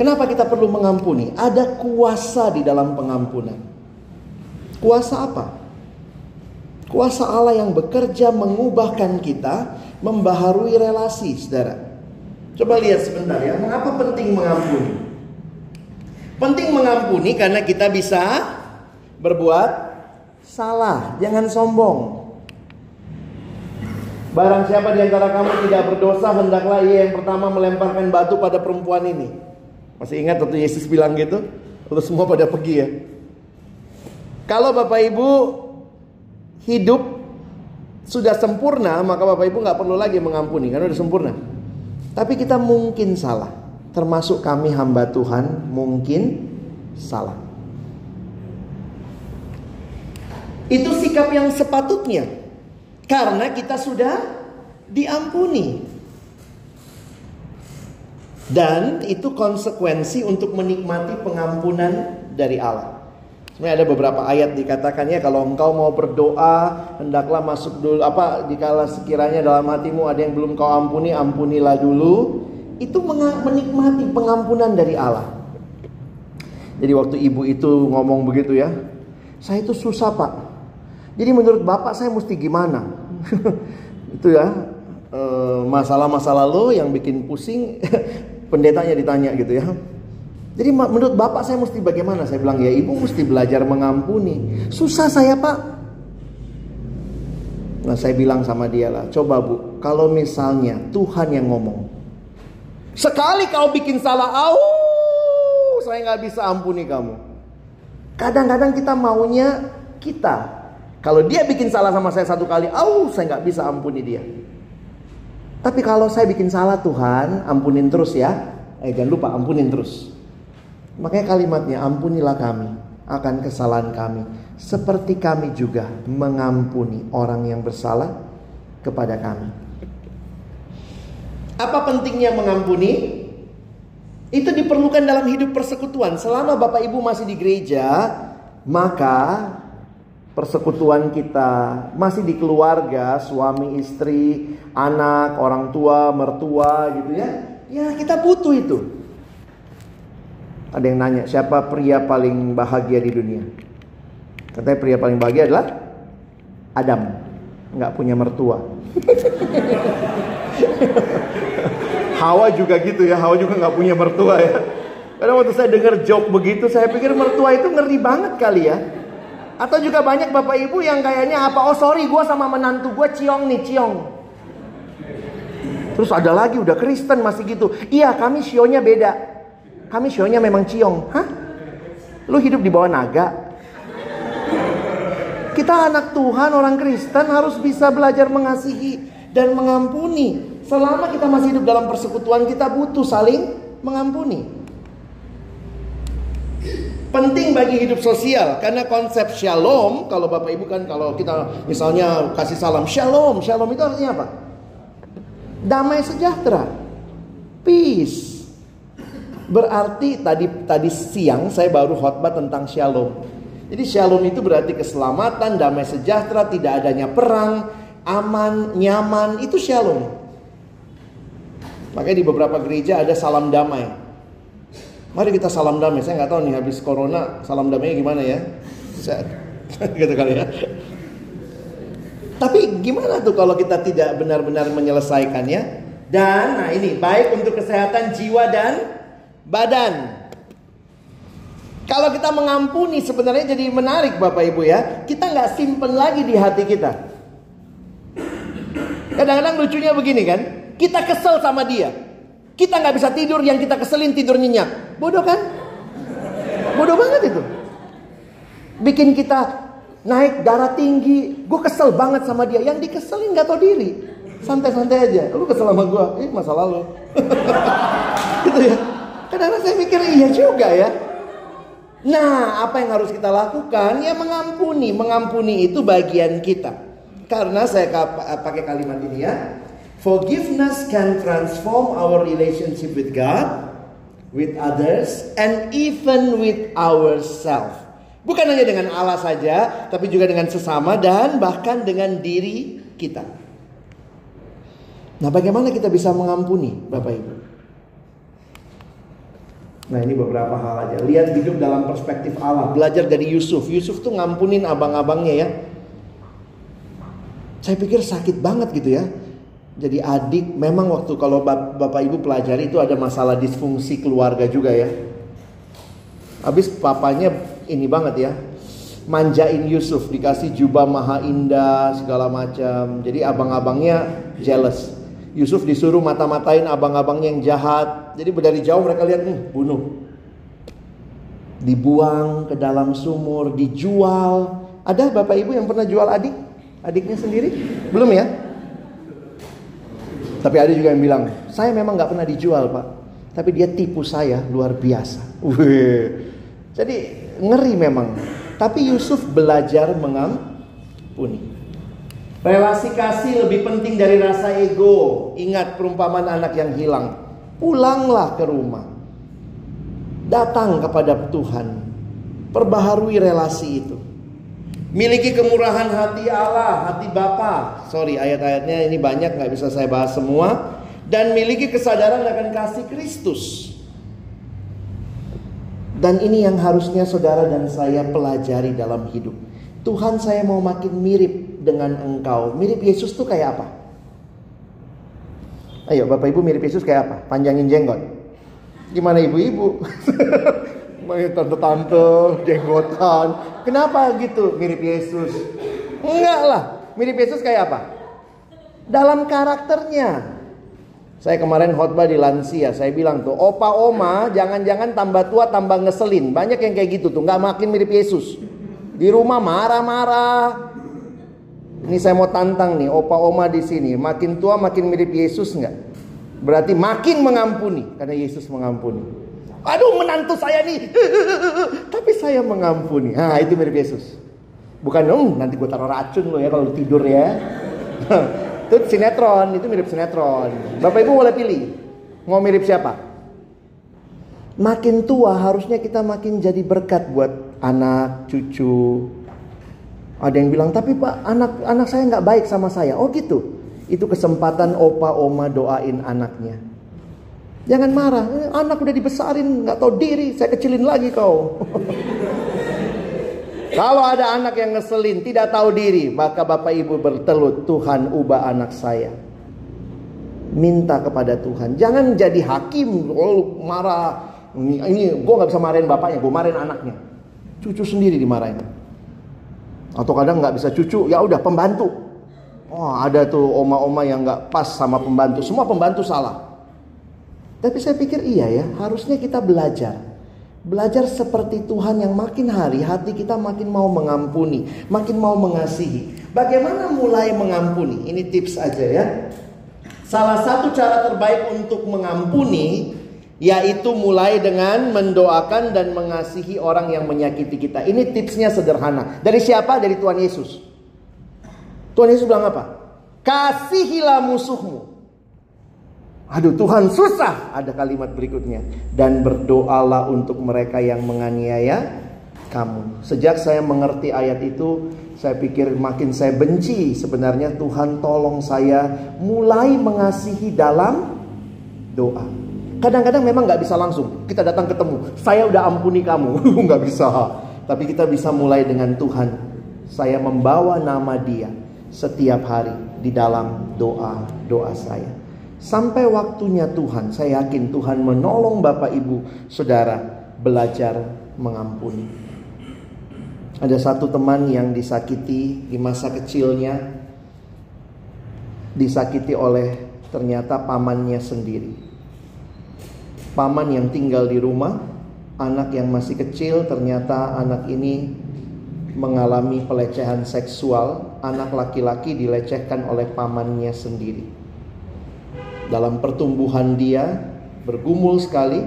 Kenapa kita perlu mengampuni? Ada kuasa di dalam pengampunan. Kuasa apa? Kuasa Allah yang bekerja mengubahkan kita, membaharui relasi, saudara. Coba lihat sebentar ya, mengapa penting mengampuni? Penting mengampuni karena kita bisa berbuat salah, jangan sombong. Barang siapa di antara kamu tidak berdosa, hendaklah ia yang pertama melemparkan batu pada perempuan ini. Masih ingat waktu Yesus bilang gitu? Terus semua pada pergi ya. Kalau Bapak Ibu hidup sudah sempurna, maka Bapak Ibu nggak perlu lagi mengampuni karena sudah sempurna. Tapi kita mungkin salah, termasuk kami hamba Tuhan mungkin salah. Itu sikap yang sepatutnya karena kita sudah diampuni. Dan itu konsekuensi untuk menikmati pengampunan dari Allah. Sebenarnya ada beberapa ayat dikatakannya kalau engkau mau berdoa hendaklah masuk dulu apa dikala sekiranya dalam hatimu ada yang belum kau ampuni ampunilah dulu. Itu menikmati pengampunan dari Allah. Jadi waktu ibu itu ngomong begitu ya, saya itu susah pak. Jadi menurut bapak saya mesti gimana? itu ya eh, masalah-masalah lo yang bikin pusing pendetanya ditanya gitu ya. Jadi menurut bapak saya mesti bagaimana? Saya bilang ya ibu mesti belajar mengampuni. Susah saya pak. Nah saya bilang sama dia lah, coba bu, kalau misalnya Tuhan yang ngomong, sekali kau bikin salah, au, saya nggak bisa ampuni kamu. Kadang-kadang kita maunya kita. Kalau dia bikin salah sama saya satu kali, au, saya nggak bisa ampuni dia. Tapi kalau saya bikin salah Tuhan, ampunin terus ya. Eh jangan lupa ampunin terus. Makanya kalimatnya ampunilah kami akan kesalahan kami. Seperti kami juga mengampuni orang yang bersalah kepada kami. Apa pentingnya mengampuni? Itu diperlukan dalam hidup persekutuan. Selama Bapak Ibu masih di gereja, maka persekutuan kita, masih di keluarga, suami, istri, anak, orang tua, mertua gitu ya. Ya, kita butuh itu. Ada yang nanya, siapa pria paling bahagia di dunia? Katanya pria paling bahagia adalah Adam. Nggak punya mertua. Hawa juga gitu ya, Hawa juga nggak punya mertua ya. Karena waktu saya dengar joke begitu, saya pikir mertua itu ngeri banget kali ya. Atau juga banyak bapak ibu yang kayaknya apa? Oh sorry gue sama menantu gue ciong nih ciong. Terus ada lagi udah Kristen masih gitu. Iya kami sionya beda. Kami sionya memang ciong. Hah? Lu hidup di bawah naga? Kita anak Tuhan, orang Kristen harus bisa belajar mengasihi dan mengampuni. Selama kita masih hidup dalam persekutuan, kita butuh saling mengampuni. Penting bagi hidup sosial karena konsep shalom kalau Bapak Ibu kan kalau kita misalnya kasih salam shalom, shalom itu artinya apa? Damai sejahtera. Peace. Berarti tadi tadi siang saya baru khotbah tentang shalom. Jadi shalom itu berarti keselamatan, damai sejahtera, tidak adanya perang, aman, nyaman, itu shalom. Makanya di beberapa gereja ada salam damai. Mari kita salam damai. Saya nggak tahu nih habis corona salam damai gimana ya. Saya, gitu kali ya. Tapi gimana tuh kalau kita tidak benar-benar menyelesaikannya? Dan nah ini baik untuk kesehatan jiwa dan badan. Kalau kita mengampuni sebenarnya jadi menarik Bapak Ibu ya. Kita nggak simpen lagi di hati kita. Kadang-kadang lucunya begini kan. Kita kesel sama dia. Kita nggak bisa tidur, yang kita keselin tidur nyenyak. Bodoh kan? Bodoh banget itu. Bikin kita naik darah tinggi. Gue kesel banget sama dia. Yang dikeselin nggak tau diri. Santai-santai aja. Lu kesel sama gue. Eh masa lalu. gitu ya. Kadang-kadang saya mikir iya juga ya. Nah, apa yang harus kita lakukan? Ya mengampuni. Mengampuni itu bagian kita. Karena saya pakai kalimat ini ya. Forgiveness can transform our relationship with God, with others, and even with ourselves. Bukan hanya dengan Allah saja, tapi juga dengan sesama dan bahkan dengan diri kita. Nah, bagaimana kita bisa mengampuni, Bapak Ibu? Nah, ini beberapa hal aja. Lihat hidup dalam perspektif Allah. Belajar dari Yusuf. Yusuf tuh ngampunin abang-abangnya ya. Saya pikir sakit banget gitu ya jadi adik memang waktu kalau bapak ibu pelajari itu ada masalah disfungsi keluarga juga ya. Habis papanya ini banget ya. Manjain Yusuf dikasih jubah maha indah segala macam. Jadi abang-abangnya jealous. Yusuf disuruh mata-matain abang-abangnya yang jahat. Jadi dari jauh mereka lihat nih bunuh. Dibuang ke dalam sumur, dijual. Ada bapak ibu yang pernah jual adik? Adiknya sendiri? Belum ya? Tapi ada juga yang bilang, saya memang nggak pernah dijual pak, tapi dia tipu saya luar biasa. Wih. Jadi ngeri memang. Tapi Yusuf belajar mengampuni. Relasi kasih lebih penting dari rasa ego. Ingat perumpamaan anak yang hilang. Pulanglah ke rumah. Datang kepada Tuhan. Perbaharui relasi itu. Miliki kemurahan hati Allah, hati Bapa. Sorry, ayat-ayatnya ini banyak nggak bisa saya bahas semua. Dan miliki kesadaran akan kasih Kristus. Dan ini yang harusnya saudara dan saya pelajari dalam hidup. Tuhan saya mau makin mirip dengan engkau. Mirip Yesus tuh kayak apa? Ayo Bapak Ibu mirip Yesus kayak apa? Panjangin jenggot. Gimana ibu-ibu? tante-tante, jenggotan. Kenapa gitu? Mirip Yesus. Enggak lah. Mirip Yesus kayak apa? Dalam karakternya. Saya kemarin khotbah di lansia, saya bilang tuh, opa oma jangan-jangan tambah tua tambah ngeselin. Banyak yang kayak gitu tuh, nggak makin mirip Yesus. Di rumah marah-marah. Ini saya mau tantang nih, opa oma di sini, makin tua makin mirip Yesus nggak? Berarti makin mengampuni karena Yesus mengampuni. Aduh menantu saya nih. Tapi saya mengampuni. Nah itu mirip Yesus. Bukan dong nanti gue taruh racun lo ya kalau tidur ya. itu sinetron, itu mirip sinetron. Bapak Ibu boleh pilih. Mau mirip siapa? Makin tua harusnya kita makin jadi berkat buat anak, cucu. Ada yang bilang, tapi pak anak anak saya nggak baik sama saya. Oh gitu. Itu kesempatan opa oma doain anaknya. Jangan marah, eh, anak udah dibesarin, nggak tahu diri, saya kecilin lagi kau. Kalau ada anak yang ngeselin, tidak tahu diri, maka bapak ibu bertelut, Tuhan ubah anak saya. Minta kepada Tuhan, jangan jadi hakim, oh, marah. Ini, ini gue nggak bisa marahin bapaknya, gue marahin anaknya. Cucu sendiri dimarahin. Atau kadang nggak bisa cucu, ya udah pembantu. Oh ada tuh oma-oma yang nggak pas sama pembantu. Semua pembantu salah. Tapi saya pikir iya ya, harusnya kita belajar. Belajar seperti Tuhan yang makin hari hati kita makin mau mengampuni, makin mau mengasihi. Bagaimana mulai mengampuni? Ini tips aja ya. Salah satu cara terbaik untuk mengampuni yaitu mulai dengan mendoakan dan mengasihi orang yang menyakiti kita. Ini tipsnya sederhana. Dari siapa? Dari Tuhan Yesus. Tuhan Yesus bilang apa? Kasihilah musuhmu. Aduh Tuhan susah. Ada kalimat berikutnya. Dan berdoalah untuk mereka yang menganiaya kamu. Sejak saya mengerti ayat itu, saya pikir makin saya benci sebenarnya Tuhan tolong saya mulai mengasihi dalam doa. Kadang-kadang memang nggak bisa langsung. Kita datang ketemu, saya udah ampuni kamu, nggak bisa. Tapi kita bisa mulai dengan Tuhan. Saya membawa nama Dia setiap hari di dalam doa doa saya. Sampai waktunya Tuhan, saya yakin Tuhan menolong Bapak Ibu Saudara belajar mengampuni. Ada satu teman yang disakiti di masa kecilnya, disakiti oleh ternyata pamannya sendiri paman yang tinggal di rumah, anak yang masih kecil ternyata anak ini mengalami pelecehan seksual, anak laki-laki dilecehkan oleh pamannya sendiri. Dalam pertumbuhan dia bergumul sekali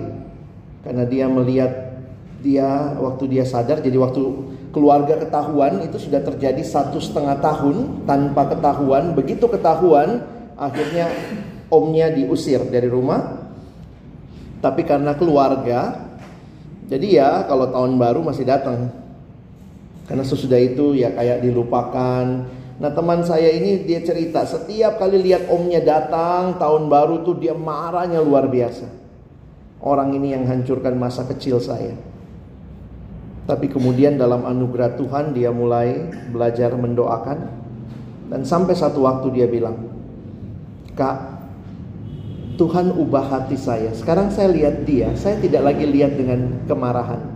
karena dia melihat dia waktu dia sadar jadi waktu keluarga ketahuan itu sudah terjadi satu setengah tahun tanpa ketahuan begitu ketahuan akhirnya omnya diusir dari rumah tapi karena keluarga, jadi ya kalau tahun baru masih datang. Karena sesudah itu ya kayak dilupakan. Nah teman saya ini dia cerita setiap kali lihat omnya datang tahun baru tuh dia marahnya luar biasa. Orang ini yang hancurkan masa kecil saya. Tapi kemudian dalam anugerah Tuhan dia mulai belajar mendoakan. Dan sampai satu waktu dia bilang, Kak Tuhan ubah hati saya. Sekarang saya lihat dia, saya tidak lagi lihat dengan kemarahan.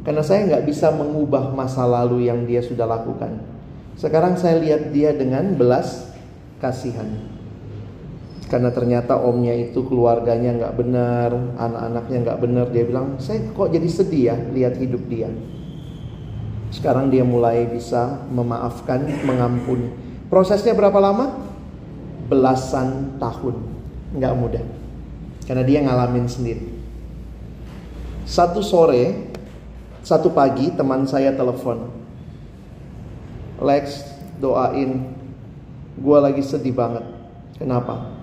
Karena saya nggak bisa mengubah masa lalu yang dia sudah lakukan. Sekarang saya lihat dia dengan belas kasihan. Karena ternyata omnya itu keluarganya nggak benar, anak-anaknya nggak benar. Dia bilang, saya kok jadi sedih ya lihat hidup dia. Sekarang dia mulai bisa memaafkan, mengampuni. Prosesnya berapa lama? Belasan tahun nggak mudah karena dia ngalamin sendiri. Satu sore, satu pagi teman saya telepon, Lex doain, gue lagi sedih banget. Kenapa?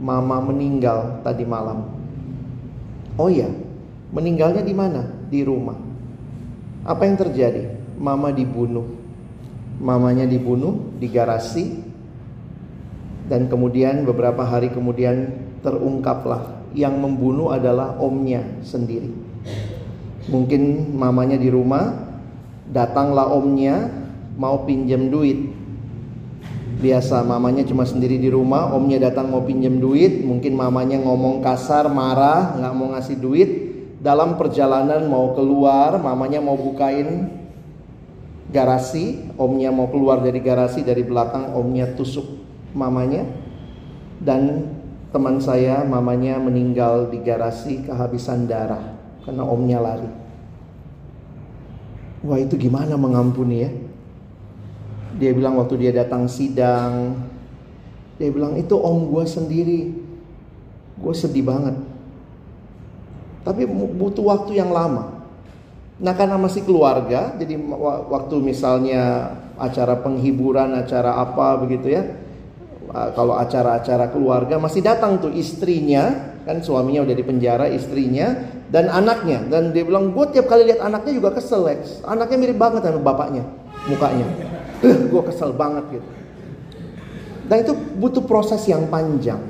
Mama meninggal tadi malam. Oh iya, meninggalnya di mana? Di rumah. Apa yang terjadi? Mama dibunuh. Mamanya dibunuh di garasi dan kemudian beberapa hari kemudian terungkaplah yang membunuh adalah omnya sendiri. Mungkin mamanya di rumah, datanglah omnya mau pinjam duit. Biasa mamanya cuma sendiri di rumah, omnya datang mau pinjam duit, mungkin mamanya ngomong kasar, marah, nggak mau ngasih duit. Dalam perjalanan mau keluar, mamanya mau bukain garasi, omnya mau keluar dari garasi dari belakang, omnya tusuk mamanya dan teman saya mamanya meninggal di garasi kehabisan darah karena omnya lari. Wah itu gimana mengampuni ya? Dia bilang waktu dia datang sidang, dia bilang itu om gue sendiri, gue sedih banget. Tapi butuh waktu yang lama. Nah karena masih keluarga, jadi waktu misalnya acara penghiburan, acara apa begitu ya, Ah, kalau acara-acara keluarga masih datang tuh istrinya kan suaminya udah di penjara istrinya dan anaknya. Dan dia bilang gue tiap kali lihat anaknya juga kesel anaknya mirip banget sama bapaknya mukanya uh, gue kesel banget gitu. Dan itu butuh proses yang panjang.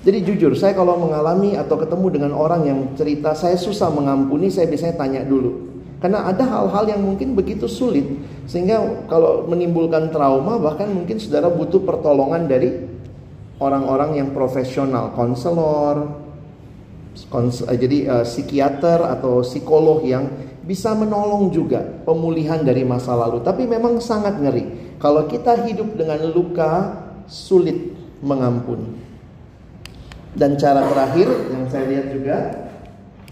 Jadi jujur saya kalau mengalami atau ketemu dengan orang yang cerita saya susah mengampuni saya biasanya tanya dulu. Karena ada hal-hal yang mungkin begitu sulit sehingga kalau menimbulkan trauma bahkan mungkin saudara butuh pertolongan dari orang-orang yang profesional, konselor, kons eh, jadi uh, psikiater atau psikolog yang bisa menolong juga pemulihan dari masa lalu. Tapi memang sangat ngeri. Kalau kita hidup dengan luka, sulit mengampuni. Dan cara terakhir yang saya lihat juga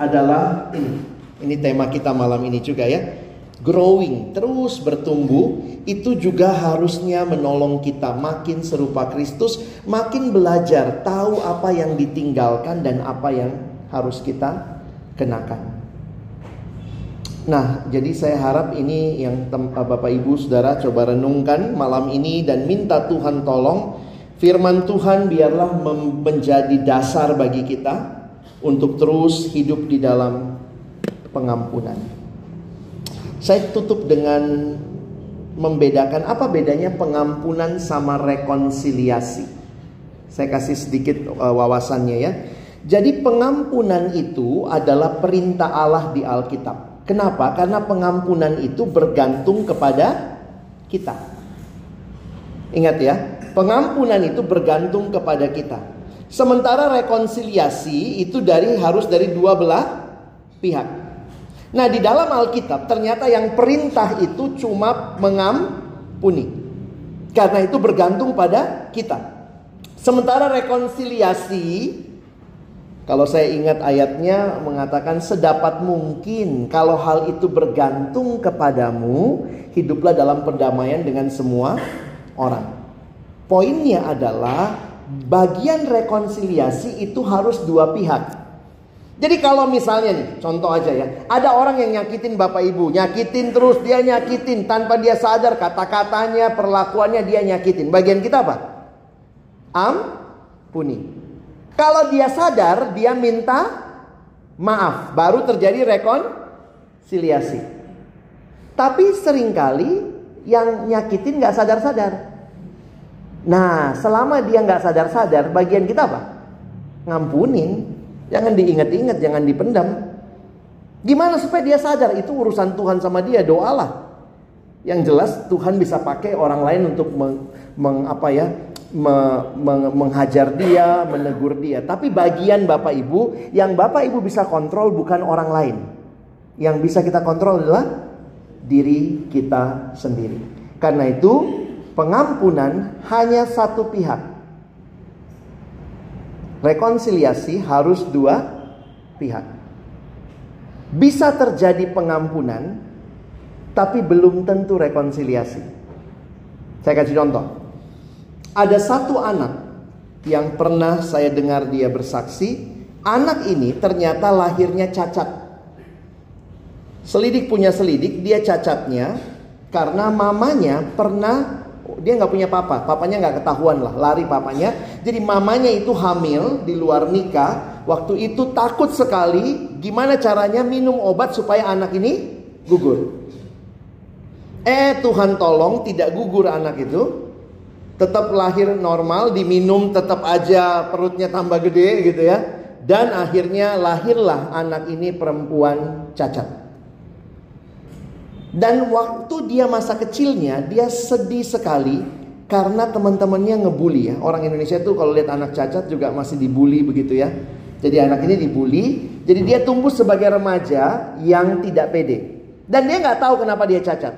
adalah ini. Ini tema kita malam ini juga ya. Growing, terus bertumbuh, itu juga harusnya menolong kita makin serupa Kristus, makin belajar tahu apa yang ditinggalkan dan apa yang harus kita kenakan. Nah, jadi saya harap ini yang Bapak Ibu Saudara coba renungkan malam ini dan minta Tuhan tolong firman Tuhan biarlah menjadi dasar bagi kita untuk terus hidup di dalam pengampunan. Saya tutup dengan membedakan apa bedanya pengampunan sama rekonsiliasi. Saya kasih sedikit uh, wawasannya ya. Jadi pengampunan itu adalah perintah Allah di Alkitab. Kenapa? Karena pengampunan itu bergantung kepada kita. Ingat ya, pengampunan itu bergantung kepada kita. Sementara rekonsiliasi itu dari harus dari dua belah pihak. Nah, di dalam Alkitab ternyata yang perintah itu cuma mengampuni. Karena itu bergantung pada kita. Sementara rekonsiliasi kalau saya ingat ayatnya mengatakan sedapat mungkin kalau hal itu bergantung kepadamu, hiduplah dalam perdamaian dengan semua orang. Poinnya adalah bagian rekonsiliasi itu harus dua pihak. Jadi kalau misalnya nih, contoh aja ya, ada orang yang nyakitin bapak ibu, nyakitin terus dia nyakitin tanpa dia sadar kata-katanya, perlakuannya dia nyakitin. Bagian kita apa? Ampuni. Kalau dia sadar, dia minta maaf, baru terjadi rekonsiliasi. Tapi sering kali yang nyakitin nggak sadar-sadar. Nah, selama dia nggak sadar-sadar, bagian kita apa? Ngampunin. Jangan diingat-ingat, jangan dipendam. Gimana supaya dia sadar? Itu urusan Tuhan sama dia, doalah. Yang jelas Tuhan bisa pakai orang lain untuk meng, meng apa ya me, me, menghajar dia, menegur dia. Tapi bagian Bapak Ibu yang Bapak Ibu bisa kontrol bukan orang lain. Yang bisa kita kontrol adalah diri kita sendiri. Karena itu pengampunan hanya satu pihak. Rekonsiliasi harus dua pihak. Bisa terjadi pengampunan tapi belum tentu rekonsiliasi. Saya kasih contoh. Ada satu anak yang pernah saya dengar dia bersaksi, anak ini ternyata lahirnya cacat. Selidik punya selidik, dia cacatnya karena mamanya pernah dia nggak punya papa, papanya nggak ketahuan lah, lari papanya. Jadi mamanya itu hamil di luar nikah, waktu itu takut sekali gimana caranya minum obat supaya anak ini gugur. Eh Tuhan tolong tidak gugur anak itu tetap lahir normal, diminum tetap aja perutnya tambah gede gitu ya. Dan akhirnya lahirlah anak ini perempuan cacat. Dan waktu dia masa kecilnya dia sedih sekali karena teman-temannya ngebully ya. Orang Indonesia tuh kalau lihat anak cacat juga masih dibully begitu ya. Jadi anak ini dibully, jadi dia tumbuh sebagai remaja yang tidak pede. Dan dia nggak tahu kenapa dia cacat.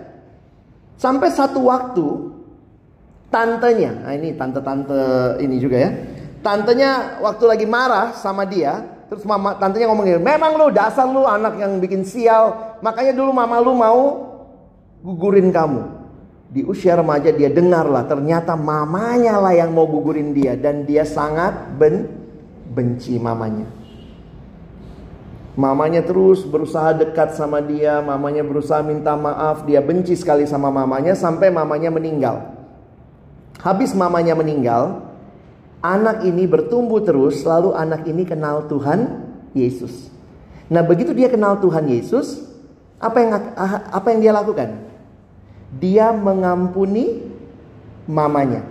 Sampai satu waktu tantenya, nah ini tante-tante ini juga ya. Tantenya waktu lagi marah sama dia, terus mama tantenya ngomong gini, "Memang lu dasar lu anak yang bikin sial, makanya dulu mama lu mau gugurin kamu." Di usia remaja dia dengar lah ternyata mamanya lah yang mau gugurin dia dan dia sangat ben benci mamanya. Mamanya terus berusaha dekat sama dia, mamanya berusaha minta maaf, dia benci sekali sama mamanya sampai mamanya meninggal. Habis mamanya meninggal, anak ini bertumbuh terus, lalu anak ini kenal Tuhan Yesus. Nah, begitu dia kenal Tuhan Yesus, apa yang apa yang dia lakukan? Dia mengampuni mamanya.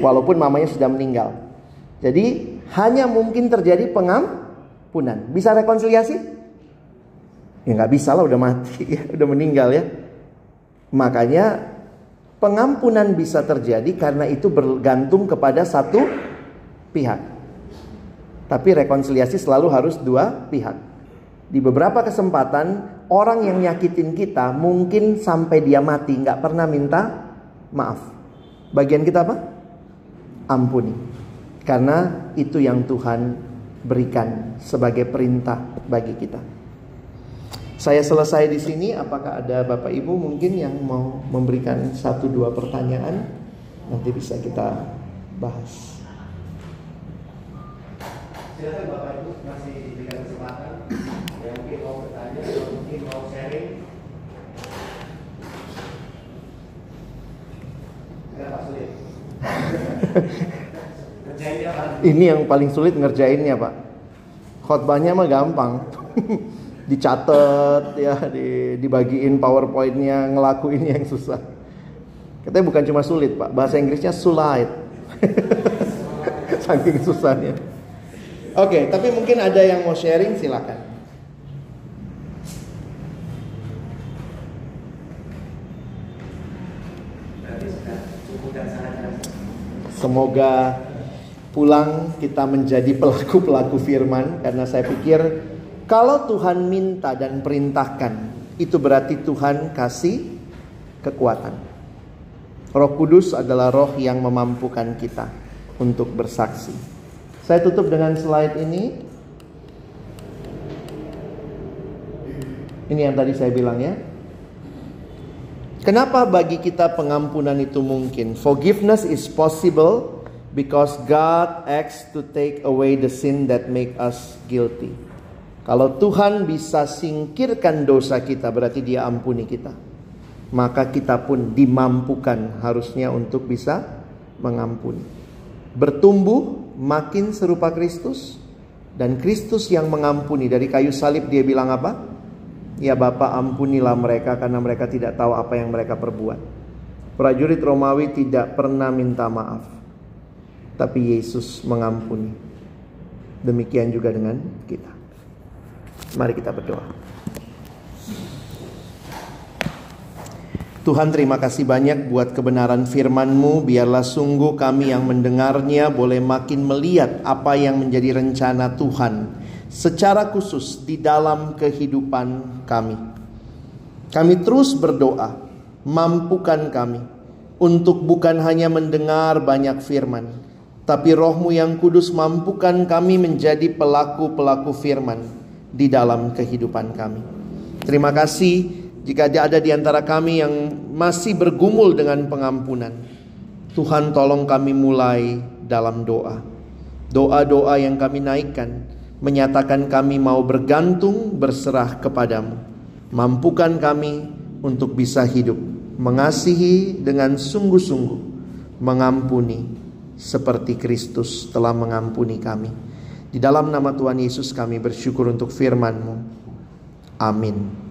Walaupun mamanya sudah meninggal. Jadi, hanya mungkin terjadi pengampunan. Bisa rekonsiliasi? Ya nggak bisa lah, udah mati, ya, udah meninggal ya. Makanya Pengampunan bisa terjadi karena itu bergantung kepada satu pihak. Tapi rekonsiliasi selalu harus dua pihak. Di beberapa kesempatan orang yang nyakitin kita mungkin sampai dia mati nggak pernah minta maaf. Bagian kita apa? Ampuni. Karena itu yang Tuhan berikan sebagai perintah bagi kita. Saya selesai di sini. Apakah ada Bapak Ibu mungkin yang mau memberikan satu dua pertanyaan? Nanti bisa kita bahas. Silakan Bapak Ibu masih diberikan kesempatan. Yang mungkin mau bertanya, yang mungkin mau sharing. Ini yang paling sulit ngerjainnya Pak. Khotbahnya mah gampang. Dicatat ya, dibagiin powerpointnya, ngelakuin yang susah. Katanya bukan cuma sulit Pak, bahasa Inggrisnya sulit. Saking susahnya. Oke, okay, tapi mungkin ada yang mau sharing silakan. Semoga pulang kita menjadi pelaku-pelaku firman karena saya pikir kalau Tuhan minta dan perintahkan itu berarti Tuhan kasih kekuatan. Roh Kudus adalah roh yang memampukan kita untuk bersaksi. Saya tutup dengan slide ini. Ini yang tadi saya bilang ya. Kenapa bagi kita pengampunan itu mungkin? Forgiveness is possible because God acts to take away the sin that make us guilty. Kalau Tuhan bisa singkirkan dosa kita berarti dia ampuni kita. Maka kita pun dimampukan harusnya untuk bisa mengampuni. Bertumbuh makin serupa Kristus dan Kristus yang mengampuni dari kayu salib dia bilang apa? Ya Bapak ampunilah mereka karena mereka tidak tahu apa yang mereka perbuat. Prajurit Romawi tidak pernah minta maaf. Tapi Yesus mengampuni. Demikian juga dengan kita. Mari kita berdoa. Tuhan terima kasih banyak buat kebenaran firman-Mu. Biarlah sungguh kami yang mendengarnya boleh makin melihat apa yang menjadi rencana Tuhan secara khusus di dalam kehidupan kami. Kami terus berdoa, mampukan kami untuk bukan hanya mendengar banyak firman, tapi rohmu yang kudus mampukan kami menjadi pelaku-pelaku firman di dalam kehidupan kami. Terima kasih jika ada di antara kami yang masih bergumul dengan pengampunan. Tuhan tolong kami mulai dalam doa. Doa-doa yang kami naikkan menyatakan kami mau bergantung berserah kepadamu. Mampukan kami untuk bisa hidup mengasihi dengan sungguh-sungguh, mengampuni seperti Kristus telah mengampuni kami. Di dalam nama Tuhan Yesus kami bersyukur untuk firman-Mu. Amin.